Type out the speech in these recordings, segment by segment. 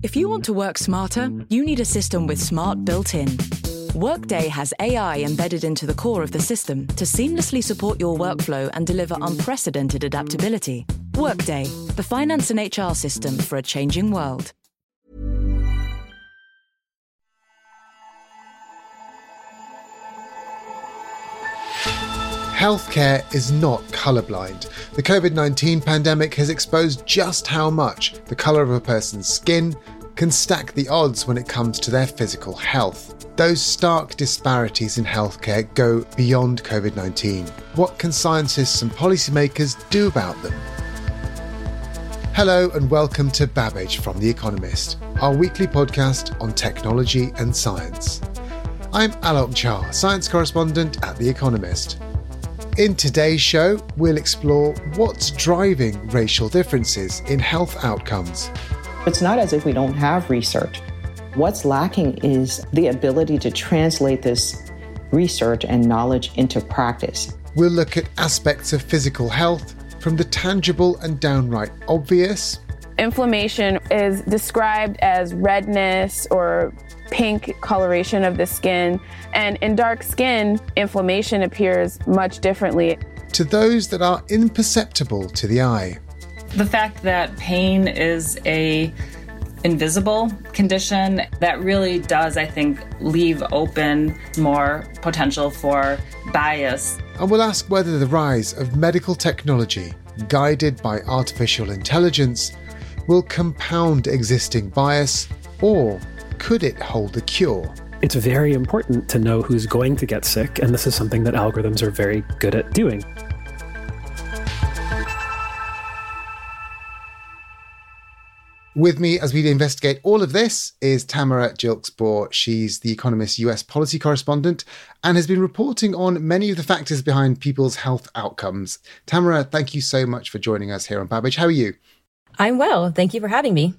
If you want to work smarter, you need a system with smart built in. Workday has AI embedded into the core of the system to seamlessly support your workflow and deliver unprecedented adaptability. Workday, the finance and HR system for a changing world. Healthcare is not colourblind. The COVID 19 pandemic has exposed just how much the colour of a person's skin can stack the odds when it comes to their physical health. Those stark disparities in healthcare go beyond COVID 19. What can scientists and policymakers do about them? Hello and welcome to Babbage from The Economist, our weekly podcast on technology and science. I'm Alok Jha, science correspondent at The Economist. In today's show, we'll explore what's driving racial differences in health outcomes. It's not as if we don't have research. What's lacking is the ability to translate this research and knowledge into practice. We'll look at aspects of physical health from the tangible and downright obvious. Inflammation is described as redness or pink coloration of the skin. And in dark skin, inflammation appears much differently. To those that are imperceptible to the eye. The fact that pain is a invisible condition that really does i think leave open more potential for bias and we'll ask whether the rise of medical technology guided by artificial intelligence will compound existing bias or could it hold a cure? It's very important to know who's going to get sick, and this is something that algorithms are very good at doing. With me as we investigate all of this is Tamara Gilkes Borr. She's the Economist US policy correspondent and has been reporting on many of the factors behind people's health outcomes. Tamara, thank you so much for joining us here on Babbage. How are you? I'm well. Thank you for having me.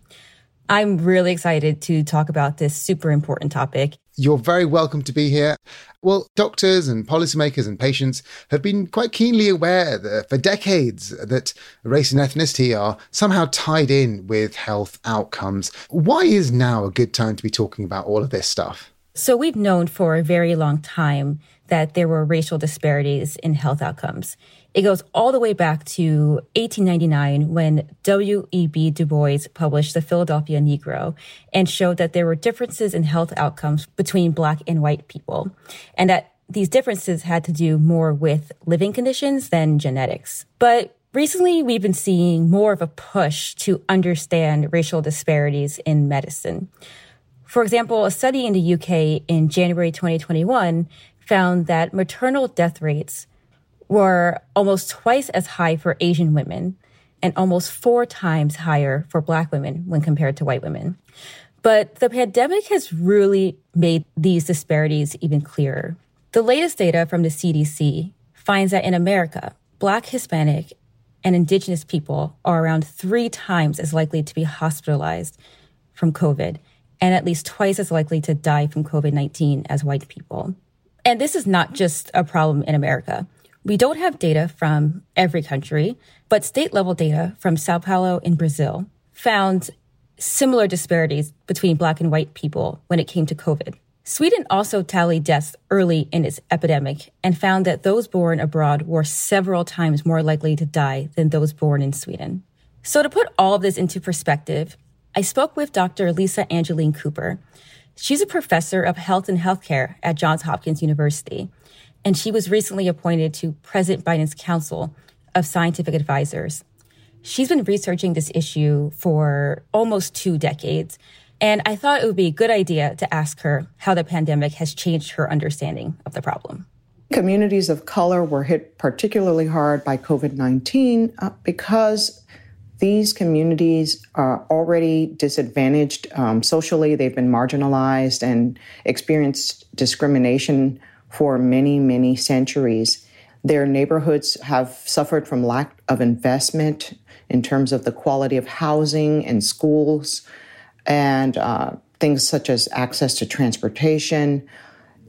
I'm really excited to talk about this super important topic. You're very welcome to be here. Well, doctors and policymakers and patients have been quite keenly aware that for decades that race and ethnicity are somehow tied in with health outcomes. Why is now a good time to be talking about all of this stuff? So, we've known for a very long time that there were racial disparities in health outcomes. It goes all the way back to 1899 when W.E.B. Du Bois published The Philadelphia Negro and showed that there were differences in health outcomes between black and white people and that these differences had to do more with living conditions than genetics. But recently we've been seeing more of a push to understand racial disparities in medicine. For example, a study in the UK in January 2021 found that maternal death rates were almost twice as high for Asian women and almost four times higher for Black women when compared to white women. But the pandemic has really made these disparities even clearer. The latest data from the CDC finds that in America, Black, Hispanic, and Indigenous people are around three times as likely to be hospitalized from COVID and at least twice as likely to die from COVID 19 as white people. And this is not just a problem in America. We don't have data from every country, but state level data from Sao Paulo in Brazil found similar disparities between black and white people when it came to COVID. Sweden also tallied deaths early in its epidemic and found that those born abroad were several times more likely to die than those born in Sweden. So, to put all of this into perspective, I spoke with Dr. Lisa Angeline Cooper. She's a professor of health and healthcare at Johns Hopkins University and she was recently appointed to President Biden's Council of Scientific Advisors. She's been researching this issue for almost two decades, and I thought it would be a good idea to ask her how the pandemic has changed her understanding of the problem. Communities of color were hit particularly hard by COVID 19 uh, because these communities are already disadvantaged um, socially. They've been marginalized and experienced discrimination for many, many centuries. Their neighborhoods have suffered from lack of investment in terms of the quality of housing and schools and uh, things such as access to transportation.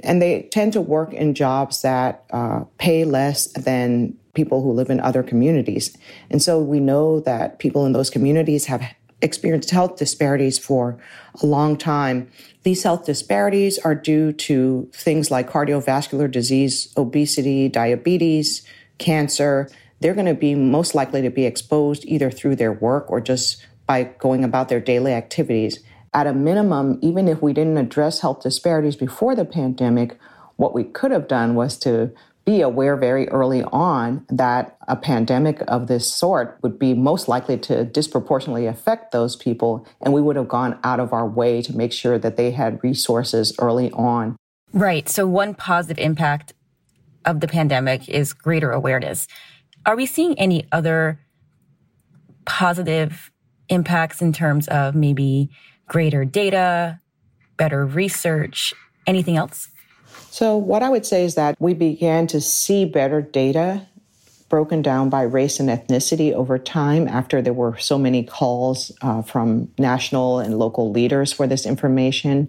And they tend to work in jobs that uh, pay less than people who live in other communities. And so we know that people in those communities have experienced health disparities for a long time. These health disparities are due to things like cardiovascular disease, obesity, diabetes, cancer. They're going to be most likely to be exposed either through their work or just by going about their daily activities. At a minimum, even if we didn't address health disparities before the pandemic, what we could have done was to be aware very early on that a pandemic of this sort would be most likely to disproportionately affect those people. And we would have gone out of our way to make sure that they had resources early on. Right. So, one positive impact of the pandemic is greater awareness. Are we seeing any other positive impacts in terms of maybe greater data, better research, anything else? So, what I would say is that we began to see better data broken down by race and ethnicity over time after there were so many calls uh, from national and local leaders for this information.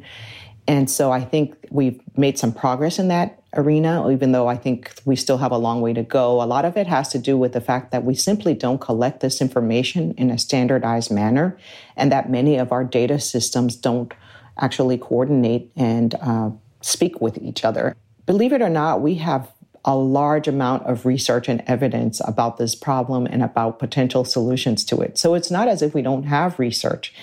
And so I think we've made some progress in that arena, even though I think we still have a long way to go. A lot of it has to do with the fact that we simply don't collect this information in a standardized manner, and that many of our data systems don't actually coordinate and uh, speak with each other. Believe it or not, we have a large amount of research and evidence about this problem and about potential solutions to it. So it's not as if we don't have research.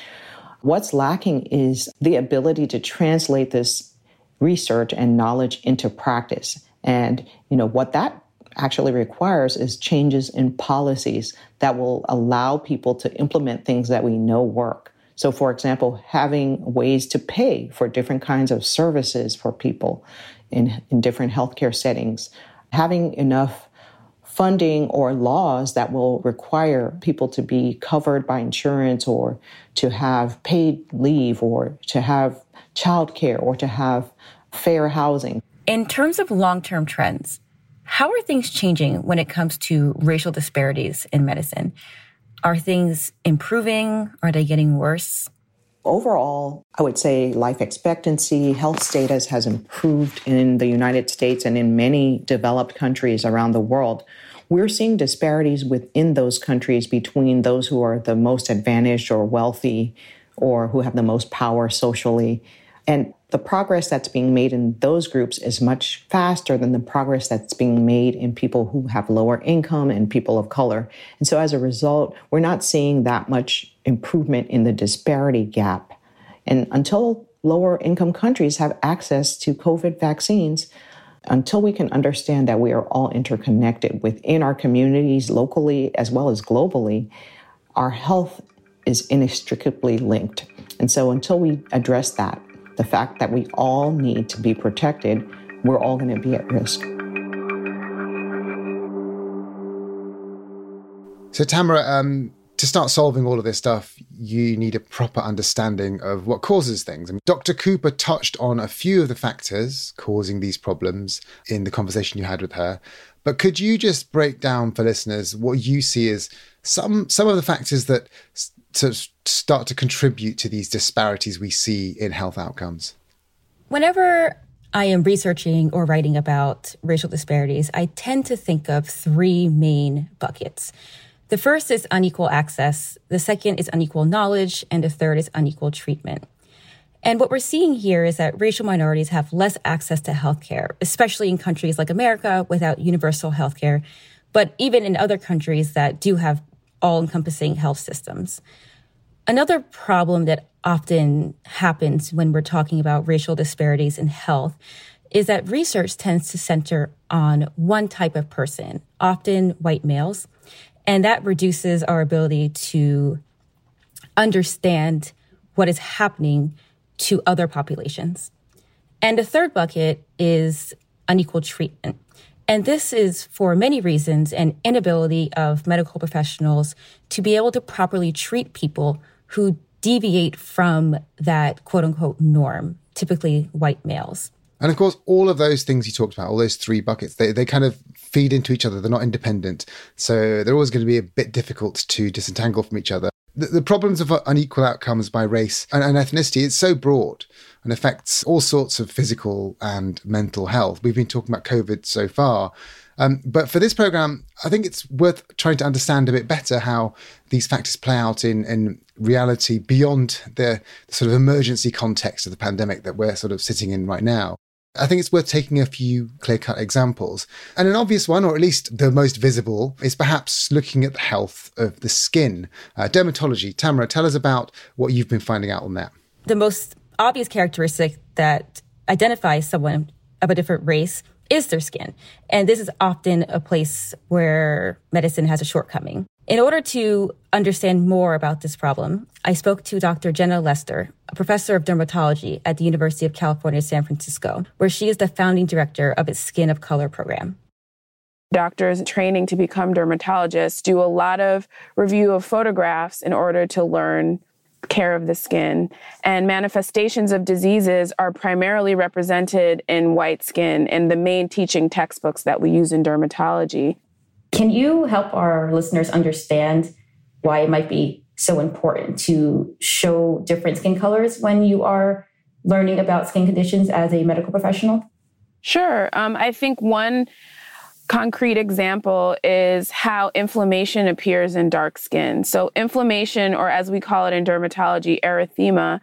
What's lacking is the ability to translate this research and knowledge into practice. And, you know, what that actually requires is changes in policies that will allow people to implement things that we know work. So, for example, having ways to pay for different kinds of services for people in, in different healthcare settings, having enough funding or laws that will require people to be covered by insurance or to have paid leave or to have childcare or to have fair housing. In terms of long term trends, how are things changing when it comes to racial disparities in medicine? Are things improving? Are they getting worse? Overall, I would say life expectancy, health status has improved in the United States and in many developed countries around the world. We're seeing disparities within those countries between those who are the most advantaged or wealthy or who have the most power socially. And the progress that's being made in those groups is much faster than the progress that's being made in people who have lower income and people of color. And so as a result, we're not seeing that much improvement in the disparity gap. And until lower income countries have access to COVID vaccines, until we can understand that we are all interconnected within our communities locally as well as globally, our health is inextricably linked. And so until we address that, the fact that we all need to be protected, we're all going to be at risk. So, Tamara, um, to start solving all of this stuff, you need a proper understanding of what causes things. Mean, Dr. Cooper touched on a few of the factors causing these problems in the conversation you had with her. But could you just break down for listeners what you see as some some of the factors that to start to contribute to these disparities we see in health outcomes? Whenever I am researching or writing about racial disparities, I tend to think of three main buckets. The first is unequal access, the second is unequal knowledge, and the third is unequal treatment. And what we're seeing here is that racial minorities have less access to healthcare, especially in countries like America without universal healthcare, but even in other countries that do have all encompassing health systems. Another problem that often happens when we're talking about racial disparities in health is that research tends to center on one type of person, often white males, and that reduces our ability to understand what is happening to other populations. And the third bucket is unequal treatment. And this is for many reasons an inability of medical professionals to be able to properly treat people who deviate from that quote unquote norm, typically white males. And of course, all of those things you talked about, all those three buckets, they, they kind of feed into each other. They're not independent. So they're always going to be a bit difficult to disentangle from each other. The, the problems of unequal outcomes by race and, and ethnicity, it's so broad and affects all sorts of physical and mental health. We've been talking about COVID so far. Um, but for this program, I think it's worth trying to understand a bit better how these factors play out in, in reality beyond the, sort of emergency context of the pandemic that we're sort of sitting in right now. I think it's worth taking a few clear cut examples. And an obvious one, or at least the most visible, is perhaps looking at the health of the skin. Uh, dermatology. Tamara, tell us about what you've been finding out on that. The most obvious characteristic that identifies someone of a different race is their skin. And this is often a place where medicine has a shortcoming. In order to understand more about this problem, I spoke to Dr. Jenna Lester, a professor of dermatology at the University of California, San Francisco, where she is the founding director of its Skin of Color program. Doctors training to become dermatologists do a lot of review of photographs in order to learn care of the skin. And manifestations of diseases are primarily represented in white skin in the main teaching textbooks that we use in dermatology. Can you help our listeners understand why it might be so important to show different skin colors when you are learning about skin conditions as a medical professional? Sure. Um, I think one concrete example is how inflammation appears in dark skin. So, inflammation, or as we call it in dermatology, erythema,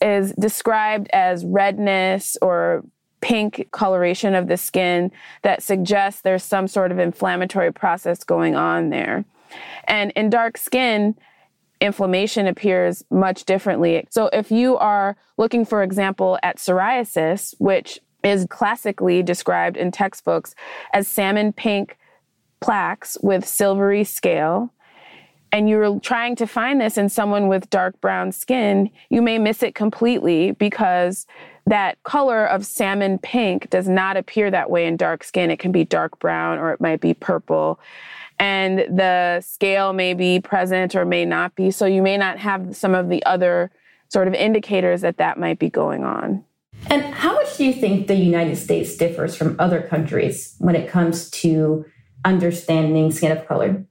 is described as redness or pink coloration of the skin that suggests there's some sort of inflammatory process going on there. And in dark skin, inflammation appears much differently. So if you are looking, for example, at psoriasis, which is classically described in textbooks as salmon pink plaques with silvery scale, and you're trying to find this in someone with dark brown skin, you may miss it completely because that color of salmon pink does not appear that way in dark skin. It can be dark brown or it might be purple. And the scale may be present or may not be. So you may not have some of the other sort of indicators that that might be going on. And how much do you think the United States differs from other countries when it comes to understanding skin of color?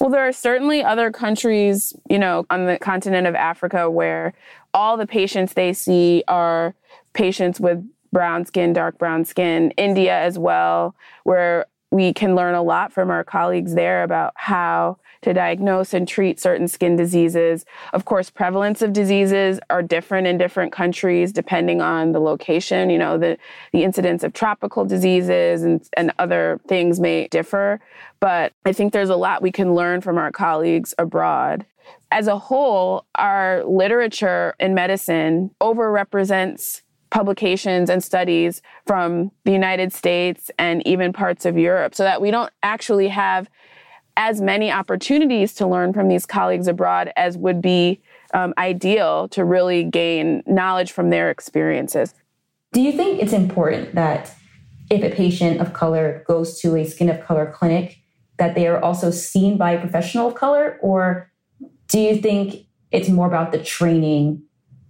Well, there are certainly other countries, you know, on the continent of Africa where all the patients they see are patients with brown skin, dark brown skin. India as well, where we can learn a lot from our colleagues there about how to diagnose and treat certain skin diseases. Of course, prevalence of diseases are different in different countries depending on the location. You know, the, the incidence of tropical diseases and, and other things may differ. But I think there's a lot we can learn from our colleagues abroad. As a whole, our literature in medicine overrepresents publications and studies from the United States and even parts of Europe so that we don't actually have as many opportunities to learn from these colleagues abroad as would be um, ideal to really gain knowledge from their experiences. Do you think it's important that if a patient of color goes to a skin of color clinic, that they are also seen by a professional of color? Or do you think it's more about the training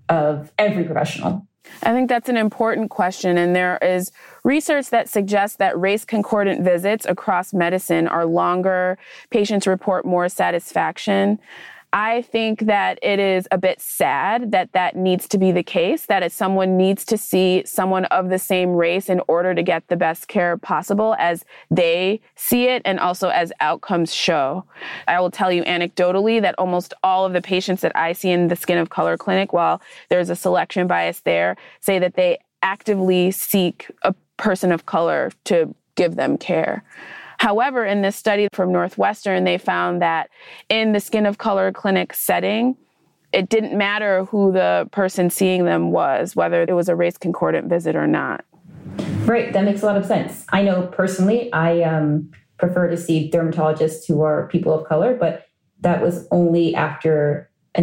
of every professional? I think that's an important question. And there is research that suggests that race concordant visits across medicine are longer, patients report more satisfaction. I think that it is a bit sad that that needs to be the case, that if someone needs to see someone of the same race in order to get the best care possible as they see it and also as outcomes show. I will tell you anecdotally that almost all of the patients that I see in the Skin of Color clinic, while there's a selection bias there, say that they actively seek a person of color to give them care. However, in this study from Northwestern, they found that in the skin of color clinic setting, it didn't matter who the person seeing them was, whether it was a race concordant visit or not. Right, that makes a lot of sense. I know personally, I um, prefer to see dermatologists who are people of color, but that was only after a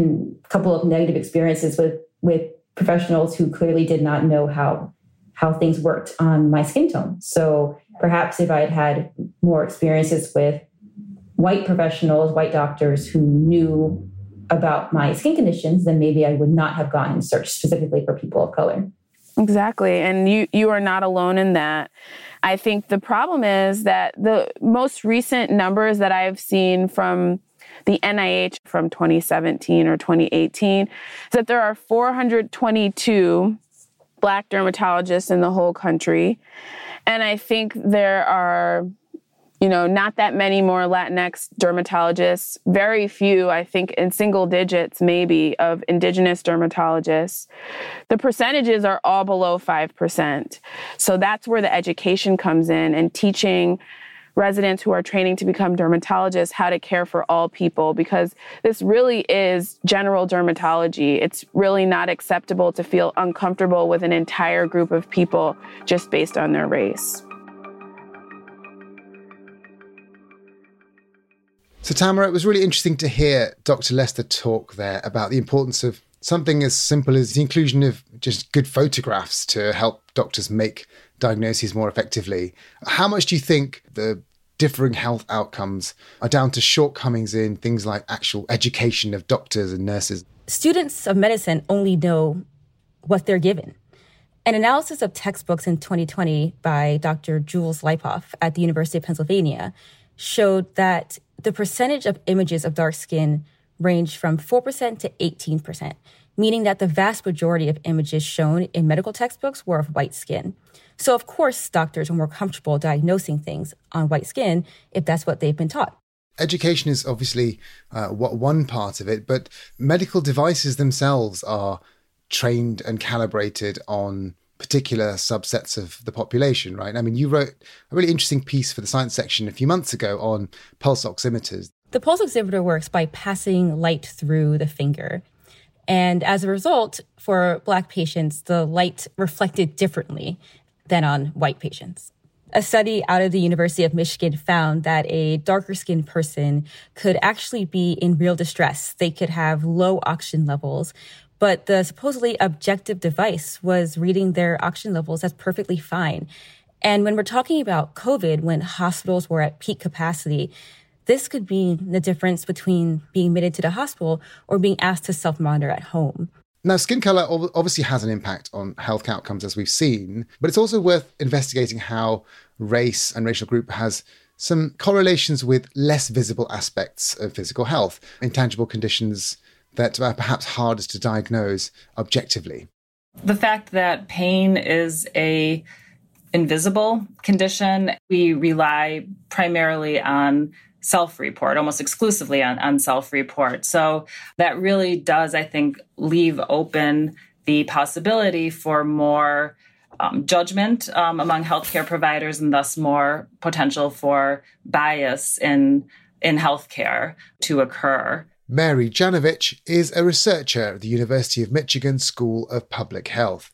couple of negative experiences with with professionals who clearly did not know how how things worked on my skin tone. So perhaps if I had had more experiences with white professionals, white doctors who knew about my skin conditions, then maybe I would not have and searched specifically for people of color. Exactly. And you you are not alone in that. I think the problem is that the most recent numbers that I've seen from the NIH from 2017 or 2018 is that there are 422 black dermatologists in the whole country And I think there are you know, not that many more Latinx dermatologists, very few, I think in single digits maybe, of indigenous dermatologists. The percentages are all below 5%. So that's where the education comes in and teaching residents who are training to become dermatologists how to care for all people because this really is general dermatology. It's really not acceptable to feel uncomfortable with an entire group of people just based on their race. So, Tamara, it was really interesting to hear Dr. Lester talk there about the importance of something as simple as the inclusion of just good photographs to help doctors make diagnoses more effectively. How much do you think the differing health outcomes are down to shortcomings in things like actual education of doctors and nurses? Students of medicine only know what they're given. An analysis of textbooks in 2020 by Dr. Jules Lipoff at the University of Pennsylvania showed that the percentage of images of dark skin ranged from 4% to 18%, meaning that the vast majority of images shown in medical textbooks were of white skin. So, of course, doctors are more comfortable diagnosing things on white skin if that's what they've been taught. Education is obviously uh, what one part of it, but medical devices themselves are trained and calibrated on particular subsets of the population, right? I mean, you wrote a really interesting piece for the science section a few months ago on pulse oximeters. The pulse oximeter works by passing light through the finger. And as a result, for Black patients, the light reflected differently than on white patients. A study out of the University of Michigan found that a darker skinned person could actually be in real distress. They could have low oxygen levels, but the supposedly objective device was reading their oxygen levels as perfectly fine. And when we're talking about COVID, when hospitals were at peak capacity, this could be the difference between being admitted to the hospital or being asked to self monitor at home. Now, skin color obviously has an impact on health outcomes, as we've seen, but it's also worth investigating how race and racial group has some correlations with less visible aspects of physical health, intangible conditions that are perhaps hardest to diagnose objectively? The fact that pain is a invisible condition, we rely primarily on self-report, almost exclusively on, on self-report. So that really does, I think, leave open the possibility for more um, judgment um, among healthcare providers and thus more potential for bias in in healthcare to occur. Mary Janevic is a researcher at the University of Michigan School of Public Health.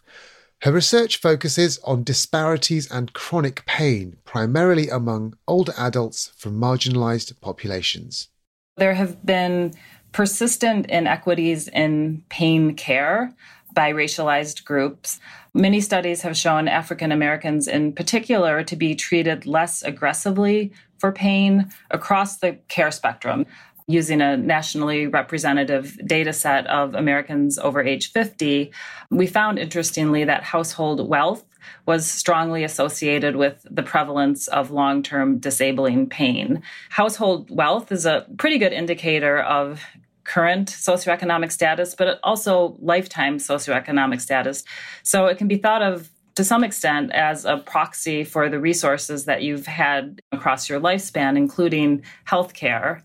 Her research focuses on disparities and chronic pain, primarily among older adults from marginalized populations. There have been persistent inequities in pain care by racialized groups. Many studies have shown African Americans in particular to be treated less aggressively for pain across the care spectrum using a nationally representative data set of Americans over age 50, we found interestingly that household wealth was strongly associated with the prevalence of long term disabling pain. Household wealth is a pretty good indicator of current socioeconomic status, but also lifetime socioeconomic status. So it can be thought of to some extent as a proxy for the resources that you've had across your lifespan, including healthcare.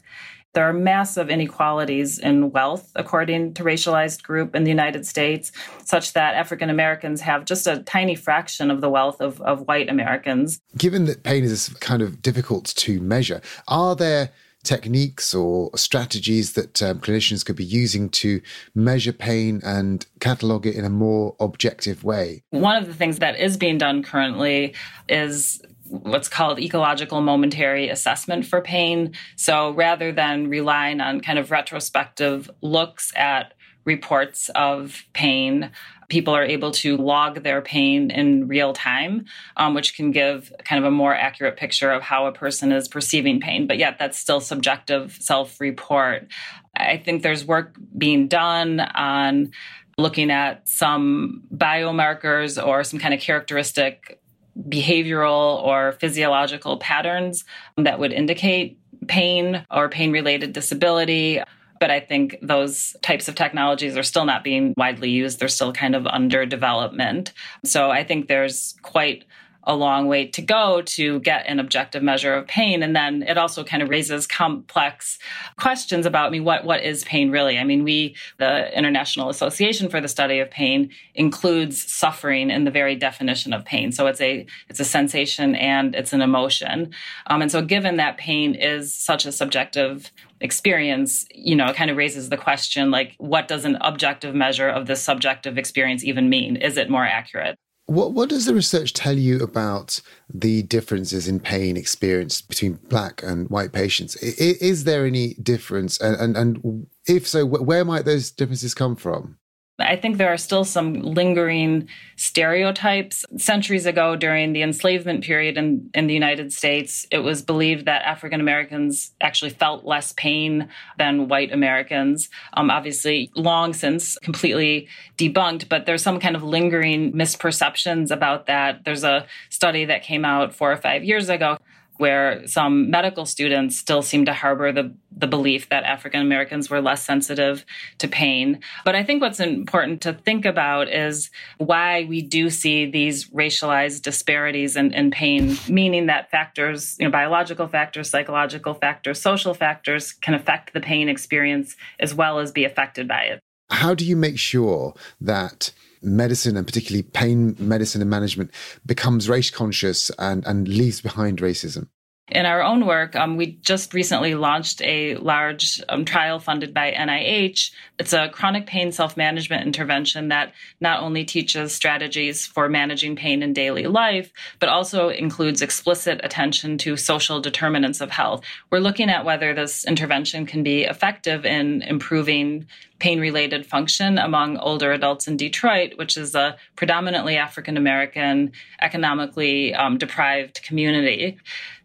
There are massive inequalities in wealth, according to racialized group in the United States, such that African Americans have just a tiny fraction of the wealth of, of white Americans. Given that pain is kind of difficult to measure, are there techniques or strategies that um, clinicians could be using to measure pain and catalog it in a more objective way? One of the things that is being done currently is what's called ecological momentary assessment for pain. So rather than relying on kind of retrospective looks at reports of pain, people are able to log their pain in real time, um, which can give kind of a more accurate picture of how a person is perceiving pain. But yet, that's still subjective self report. I think there's work being done on looking at some biomarkers or some kind of characteristic behavioral or physiological patterns that would indicate pain or pain related disability. But I think those types of technologies are still not being widely used. They're still kind of under development. So I think there's quite a long way to go to get an objective measure of pain. And then it also kind of raises complex questions about, I mean, what, what is pain really? I mean, we, the International Association for the Study of Pain includes suffering in the very definition of pain. So it's a, it's a sensation and it's an emotion. Um, and so given that pain is such a subjective experience, you know, it kind of raises the question like, what does an objective measure of this subjective experience even mean? Is it more accurate? What, what does the research tell you about the differences in pain experienced between black and white patients? Is, is there any difference? And, and, and if so, where might those differences come from? I think there are still some lingering stereotypes. Centuries ago, during the enslavement period in, in the United States, it was believed that African Americans actually felt less pain than white Americans. Um, obviously, long since completely debunked, but there's some kind of lingering misperceptions about that. There's a study that came out four or five years ago where some medical students still seem to harbor the, the belief that African Americans were less sensitive to pain. But I think what's important to think about is why we do see these racialized disparities in, in pain, meaning that factors, you know, biological factors, psychological factors, social factors can affect the pain experience as well as be affected by it. How do you make sure that medicine and particularly pain medicine and management becomes race conscious and, and leaves behind racism? In our own work, um, we just recently launched a large um, trial funded by NIH. It's a chronic pain self management intervention that not only teaches strategies for managing pain in daily life, but also includes explicit attention to social determinants of health. We're looking at whether this intervention can be effective in improving pain related function among older adults in Detroit, which is a predominantly African American, economically um, deprived community.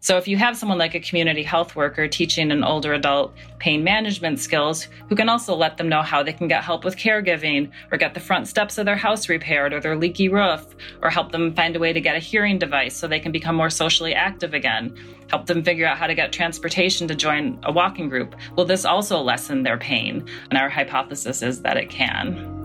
So, if you have someone like a community health worker teaching an older adult pain management skills, who can also let them know how they can get help with caregiving, or get the front steps of their house repaired, or their leaky roof, or help them find a way to get a hearing device so they can become more socially active again, help them figure out how to get transportation to join a walking group, will this also lessen their pain? And our hypothesis is that it can.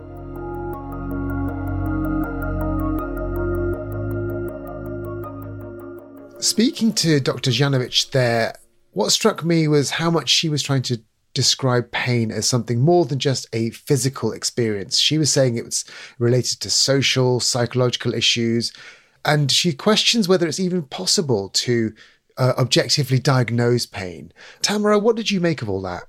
Speaking to Dr. Janevic there, what struck me was how much she was trying to describe pain as something more than just a physical experience. She was saying it was related to social, psychological issues, and she questions whether it's even possible to uh, objectively diagnose pain. Tamara, what did you make of all that?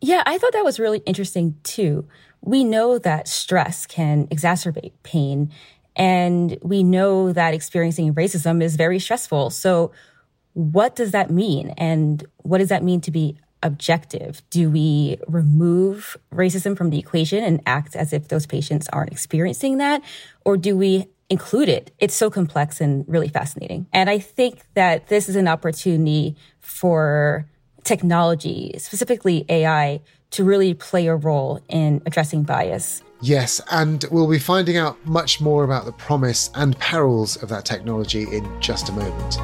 Yeah, I thought that was really interesting too. We know that stress can exacerbate pain and we know that experiencing racism is very stressful. So what does that mean? And what does that mean to be objective? Do we remove racism from the equation and act as if those patients aren't experiencing that? Or do we include it? It's so complex and really fascinating. And I think that this is an opportunity for technology, specifically AI, to really play a role in addressing bias. Yes, and we'll be finding out much more about the promise and perils of that technology in just a moment.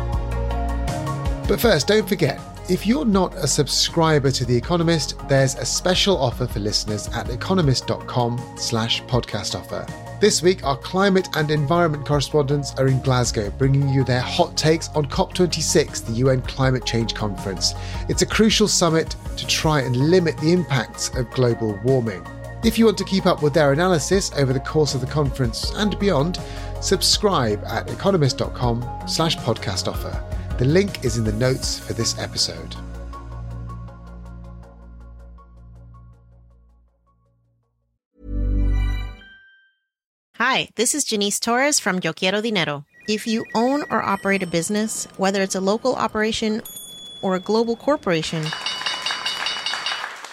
But first, don't forget, if you're not a subscriber to The Economist, there's a special offer for listeners at economist.com slash podcast offer. This week, our climate and environment correspondents are in Glasgow, bringing you their hot takes on COP26, the UN Climate Change Conference. It's a crucial summit to try and limit the impacts of global warming. If you want to keep up with their analysis over the course of the conference and beyond, subscribe at economist.com slash podcast offer. The link is in the notes for this episode. Hi, this is Janice Torres from Yo Quiero Dinero. If you own or operate a business, whether it's a local operation or a global corporation,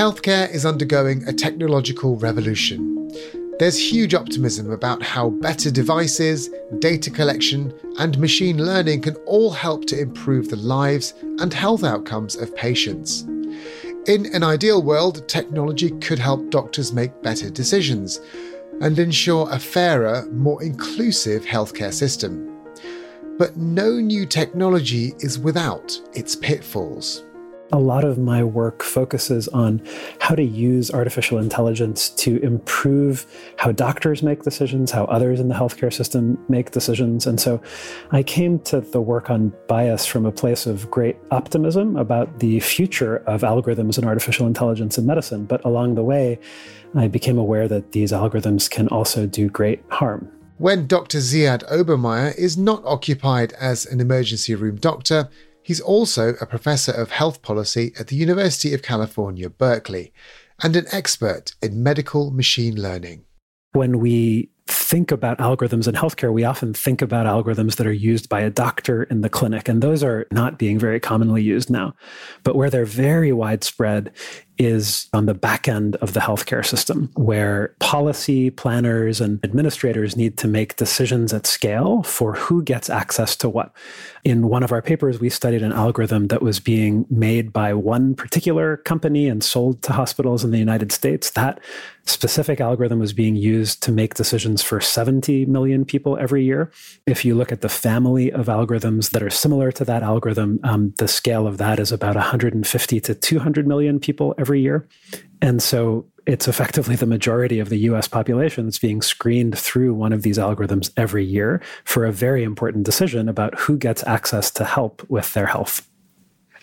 Healthcare is undergoing a technological revolution. There's huge optimism about how better devices, data collection, and machine learning can all help to improve the lives and health outcomes of patients. In an ideal world, technology could help doctors make better decisions and ensure a fairer, more inclusive healthcare system. But no new technology is without its pitfalls a lot of my work focuses on how to use artificial intelligence to improve how doctors make decisions, how others in the healthcare system make decisions. And so I came to the work on bias from a place of great optimism about the future of algorithms and artificial intelligence in medicine. But along the way, I became aware that these algorithms can also do great harm. When Dr. Ziad Obermeyer is not occupied as an emergency room doctor, He's also a professor of health policy at the University of California, Berkeley, and an expert in medical machine learning. When we think about algorithms in healthcare, we often think about algorithms that are used by a doctor in the clinic, and those are not being very commonly used now. But where they're very widespread is on the back end of the healthcare system, where policy planners and administrators need to make decisions at scale for who gets access to what. In one of our papers, we studied an algorithm that was being made by one particular company and sold to hospitals in the United States. That specific algorithm was being used to make decisions for 70 million people every year. If you look at the family of algorithms that are similar to that algorithm, um, the scale of that is about 150 to 200 million people every every year. And so it's effectively the majority of the US population that's being screened through one of these algorithms every year for a very important decision about who gets access to help with their health.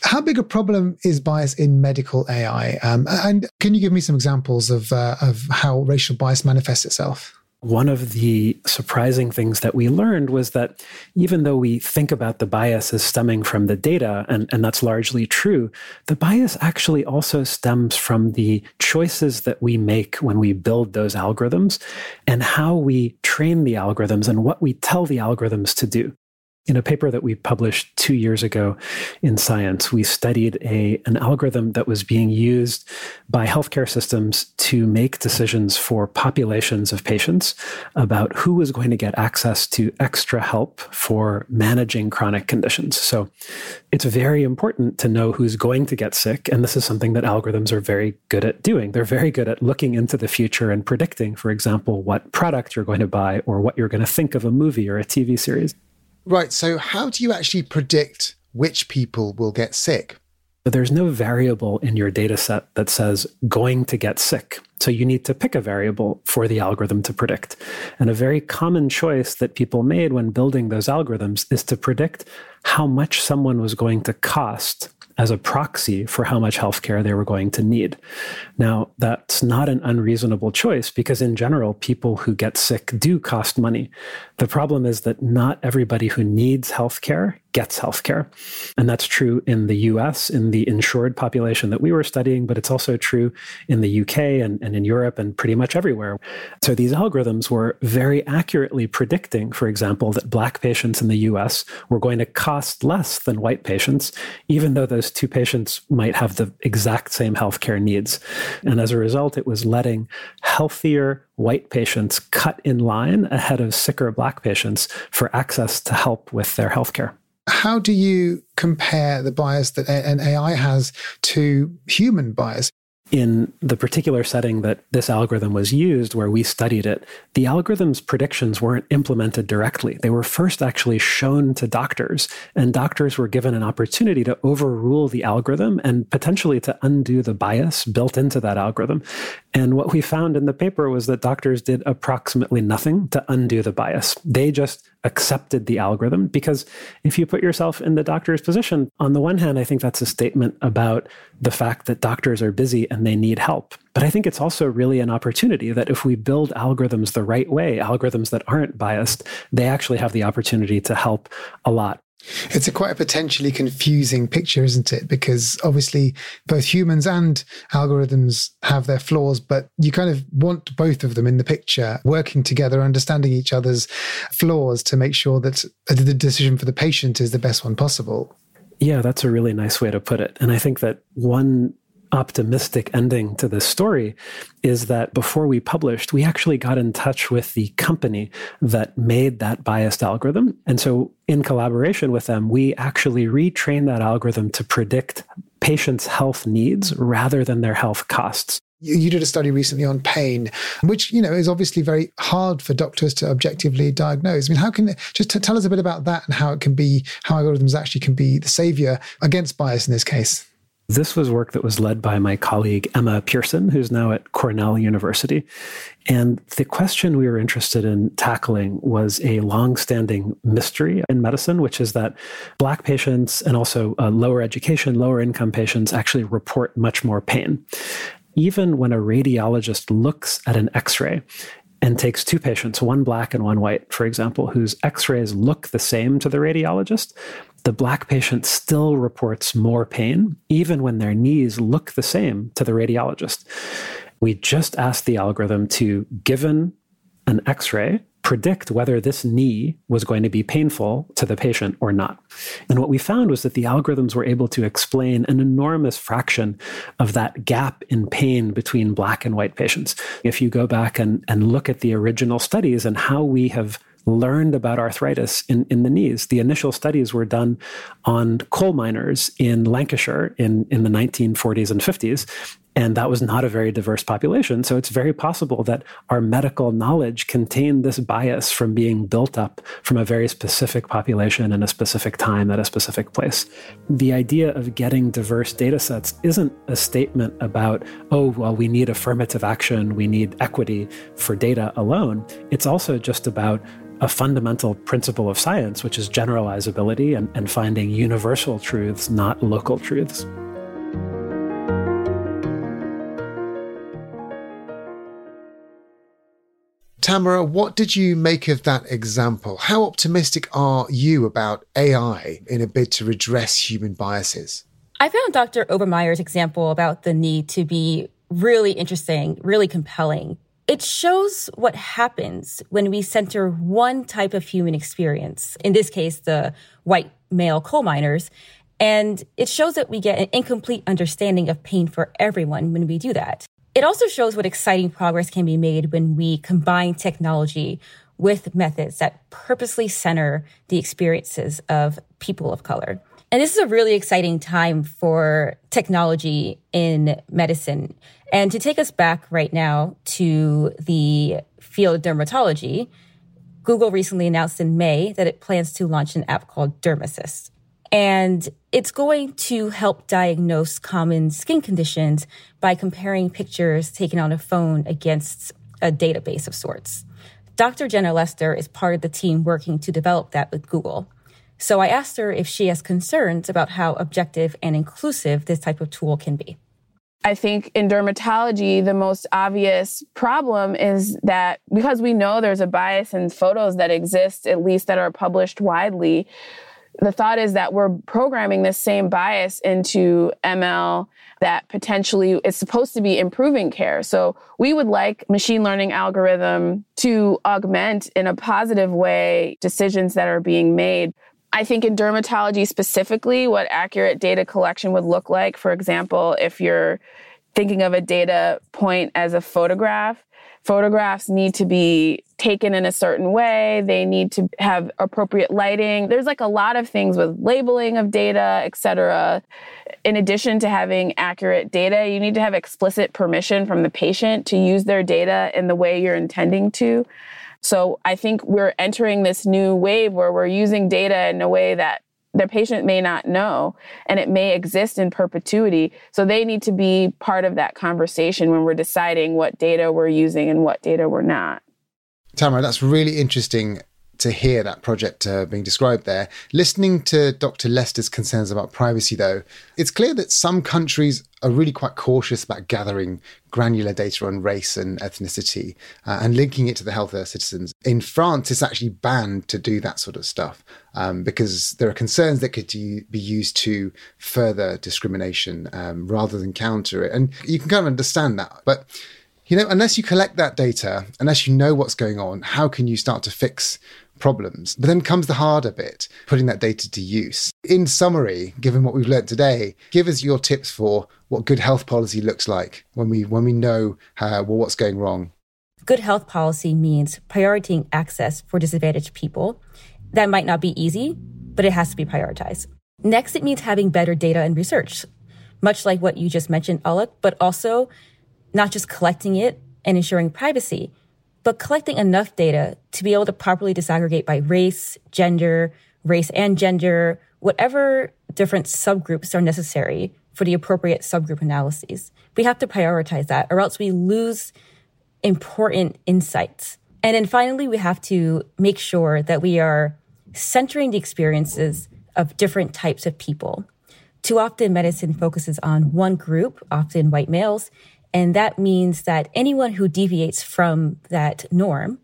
How big a problem is bias in medical AI? Um, and can you give me some examples of, uh, of how racial bias manifests itself? One of the surprising things that we learned was that even though we think about the bias as stemming from the data, and, and that's largely true, the bias actually also stems from the choices that we make when we build those algorithms and how we train the algorithms and what we tell the algorithms to do. In a paper that we published two years ago in Science, we studied a, an algorithm that was being used by healthcare systems to make decisions for populations of patients about who was going to get access to extra help for managing chronic conditions. So it's very important to know who's going to get sick. And this is something that algorithms are very good at doing. They're very good at looking into the future and predicting, for example, what product you're going to buy or what you're going to think of a movie or a TV series. Right. So, how do you actually predict which people will get sick? There's no variable in your data set that says going to get sick. So you need to pick a variable for the algorithm to predict. And a very common choice that people made when building those algorithms is to predict how much someone was going to cost as a proxy for how much healthcare they were going to need. Now, that's not an unreasonable choice because, in general, people who get sick do cost money. The problem is that not everybody who needs healthcare gets healthcare. And that's true in the US, in the insured population that we were studying, but it's also true in the UK and, and in Europe and pretty much everywhere. So these algorithms were very accurately predicting, for example, that Black patients in the US were going to cost less than white patients, even though those two patients might have the exact same healthcare needs. And as a result, it was letting healthier white patients cut in line ahead of sicker Black patients for access to help with their healthcare how do you compare the bias that an AI has to human bias? In the particular setting that this algorithm was used, where we studied it, the algorithm's predictions weren't implemented directly. They were first actually shown to doctors, and doctors were given an opportunity to overrule the algorithm and potentially to undo the bias built into that algorithm. And what we found in the paper was that doctors did approximately nothing to undo the bias. They just accepted the algorithm because if you put yourself in the doctor's position, on the one hand, I think that's a statement about the fact that doctors are busy and they need help. But I think it's also really an opportunity that if we build algorithms the right way, algorithms that aren't biased, they actually have the opportunity to help a lot. It's a quite a potentially confusing picture, isn't it? Because obviously both humans and algorithms have their flaws, but you kind of want both of them in the picture, working together, understanding each other's flaws to make sure that the decision for the patient is the best one possible. Yeah, that's a really nice way to put it. And I think that one optimistic ending to this story is that before we published, we actually got in touch with the company that made that biased algorithm. And so, in collaboration with them, we actually retrained that algorithm to predict patients' health needs rather than their health costs. You did a study recently on pain, which you know is obviously very hard for doctors to objectively diagnose. I mean, how can just t- tell us a bit about that and how it can be how algorithms actually can be the savior against bias in this case? This was work that was led by my colleague Emma Pierson, who's now at Cornell University. And the question we were interested in tackling was a long-standing mystery in medicine, which is that Black patients and also uh, lower education, lower income patients actually report much more pain. Even when a radiologist looks at an x ray and takes two patients, one black and one white, for example, whose x rays look the same to the radiologist, the black patient still reports more pain, even when their knees look the same to the radiologist. We just asked the algorithm to, given an x ray, predict whether this knee was going to be painful to the patient or not. And what we found was that the algorithms were able to explain an enormous fraction of that gap in pain between black and white patients. If you go back and, and look at the original studies and how we have learned about arthritis in, in the knees. The initial studies were done on coal miners in Lancashire in, in the 1940s and 50s. And that was not a very diverse population. So it's very possible that our medical knowledge contained this bias from being built up from a very specific population in a specific time at a specific place. The idea of getting diverse data sets isn't a statement about, oh, well, we need affirmative action, we need equity for data alone. It's also just about a fundamental principle of science, which is generalizability and, and finding universal truths, not local truths. Tamara, what did you make of that example? How optimistic are you about AI in a bid to redress human biases? I found Dr. Obermeyer's example about the knee to be really interesting, really compelling, it shows what happens when we center one type of human experience, in this case, the white male coal miners. And it shows that we get an incomplete understanding of pain for everyone when we do that. It also shows what exciting progress can be made when we combine technology with methods that purposely center the experiences of people of color. And this is a really exciting time for technology in medicine. And to take us back right now to the field of dermatology, Google recently announced in May that it plans to launch an app called DermAssist. And it's going to help diagnose common skin conditions by comparing pictures taken on a phone against a database of sorts. Dr. Jenna Lester is part of the team working to develop that with Google. So I asked her if she has concerns about how objective and inclusive this type of tool can be. I think in dermatology, the most obvious problem is that because we know there's a bias in photos that exist, at least that are published widely, the thought is that we're programming this same bias into ML that potentially is supposed to be improving care. So we would like machine learning algorithm to augment in a positive way decisions that are being made. I think in dermatology specifically, what accurate data collection would look like, for example, if you're thinking of a data point as a photograph, photographs need to be taken in a certain way. They need to have appropriate lighting. There's like a lot of things with labeling of data, et cetera. In addition to having accurate data, you need to have explicit permission from the patient to use their data in the way you're intending to. So I think we're entering this new wave where we're using data in a way that their patient may not know and it may exist in perpetuity. So they need to be part of that conversation when we're deciding what data we're using and what data we're not. Tamara, that's really interesting to hear that project uh, being described there. Listening to Dr. Lester's concerns about privacy, though, it's clear that some countries are really quite cautious about gathering granular data on race and ethnicity uh, and linking it to the health of their citizens. In France, it's actually banned to do that sort of stuff um, because there are concerns that could be used to further discrimination um, rather than counter it. And you can kind of understand that. But you know, unless you collect that data, unless you know what's going on, how can you start to fix problems. But then comes the harder bit, putting that data to use. In summary, given what we've learned today, give us your tips for what good health policy looks like when we when we know how, well, what's going wrong. Good health policy means prioritizing access for disadvantaged people. That might not be easy, but it has to be prioritized. Next, it means having better data and research, much like what you just mentioned, Alok, but also not just collecting it and ensuring privacy, but collecting enough data to be able to properly disaggregate by race, gender, race and gender, whatever different subgroups are necessary for the appropriate subgroup analyses. We have to prioritize that or else we lose important insights. And then finally, we have to make sure that we are centering the experiences of different types of people. Too often, medicine focuses on one group, often white males, and that means that anyone who deviates from that norm,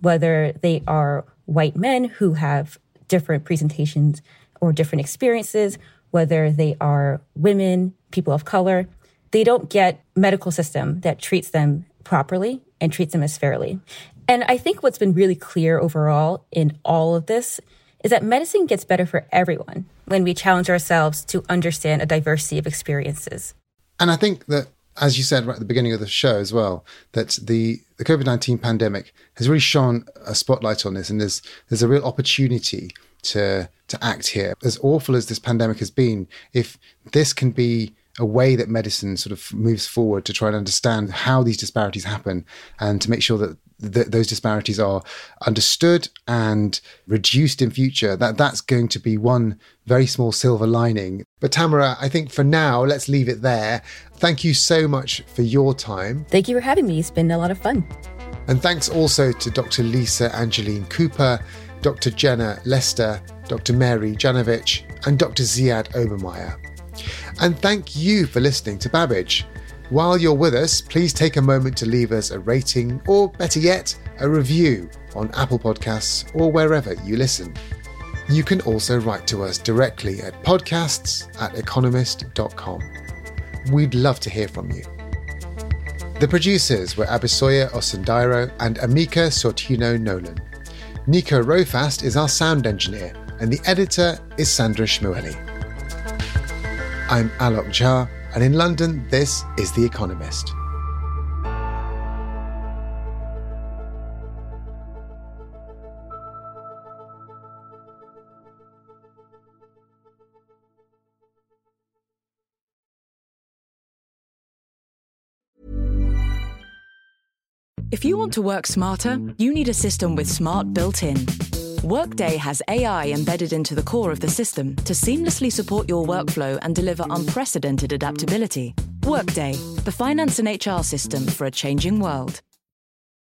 whether they are white men who have different presentations or different experiences, whether they are women, people of color, they don't get medical system that treats them properly and treats them as fairly. And I think what's been really clear overall in all of this is that medicine gets better for everyone when we challenge ourselves to understand a diversity of experiences. And I think that, as you said right at the beginning of the show as well, that the, the COVID 19 pandemic has really shone a spotlight on this, and there's, there's a real opportunity to, to act here. As awful as this pandemic has been, if this can be a way that medicine sort of moves forward to try and understand how these disparities happen and to make sure that th- those disparities are understood and reduced in future that that's going to be one very small silver lining. But tamara i think for now let's leave it there. Thank you so much for your time. Thank you for having me. It's been a lot of fun. And thanks also to dr lisa angeline cooper dr jenna lester dr mary Janevic and dr ziad obermeyer and thank you for listening to Babbage. While you're with us, please take a moment to leave us a rating or, better yet, a review on Apple Podcasts or wherever you listen. You can also write to us directly at podcasts at economist.com. We'd love to hear from you. The producers were Abisoya Osundairo and Amika Sortino Nolan. Nico Rofast is our sound engineer, and the editor is Sandra Shmueli. I'm Alok Jha, and in London, this is The Economist. If you want to work smarter, you need a system with smart built in. Workday has AI embedded into the core of the system to seamlessly support your workflow and deliver unprecedented adaptability. Workday, the finance and HR system for a changing world.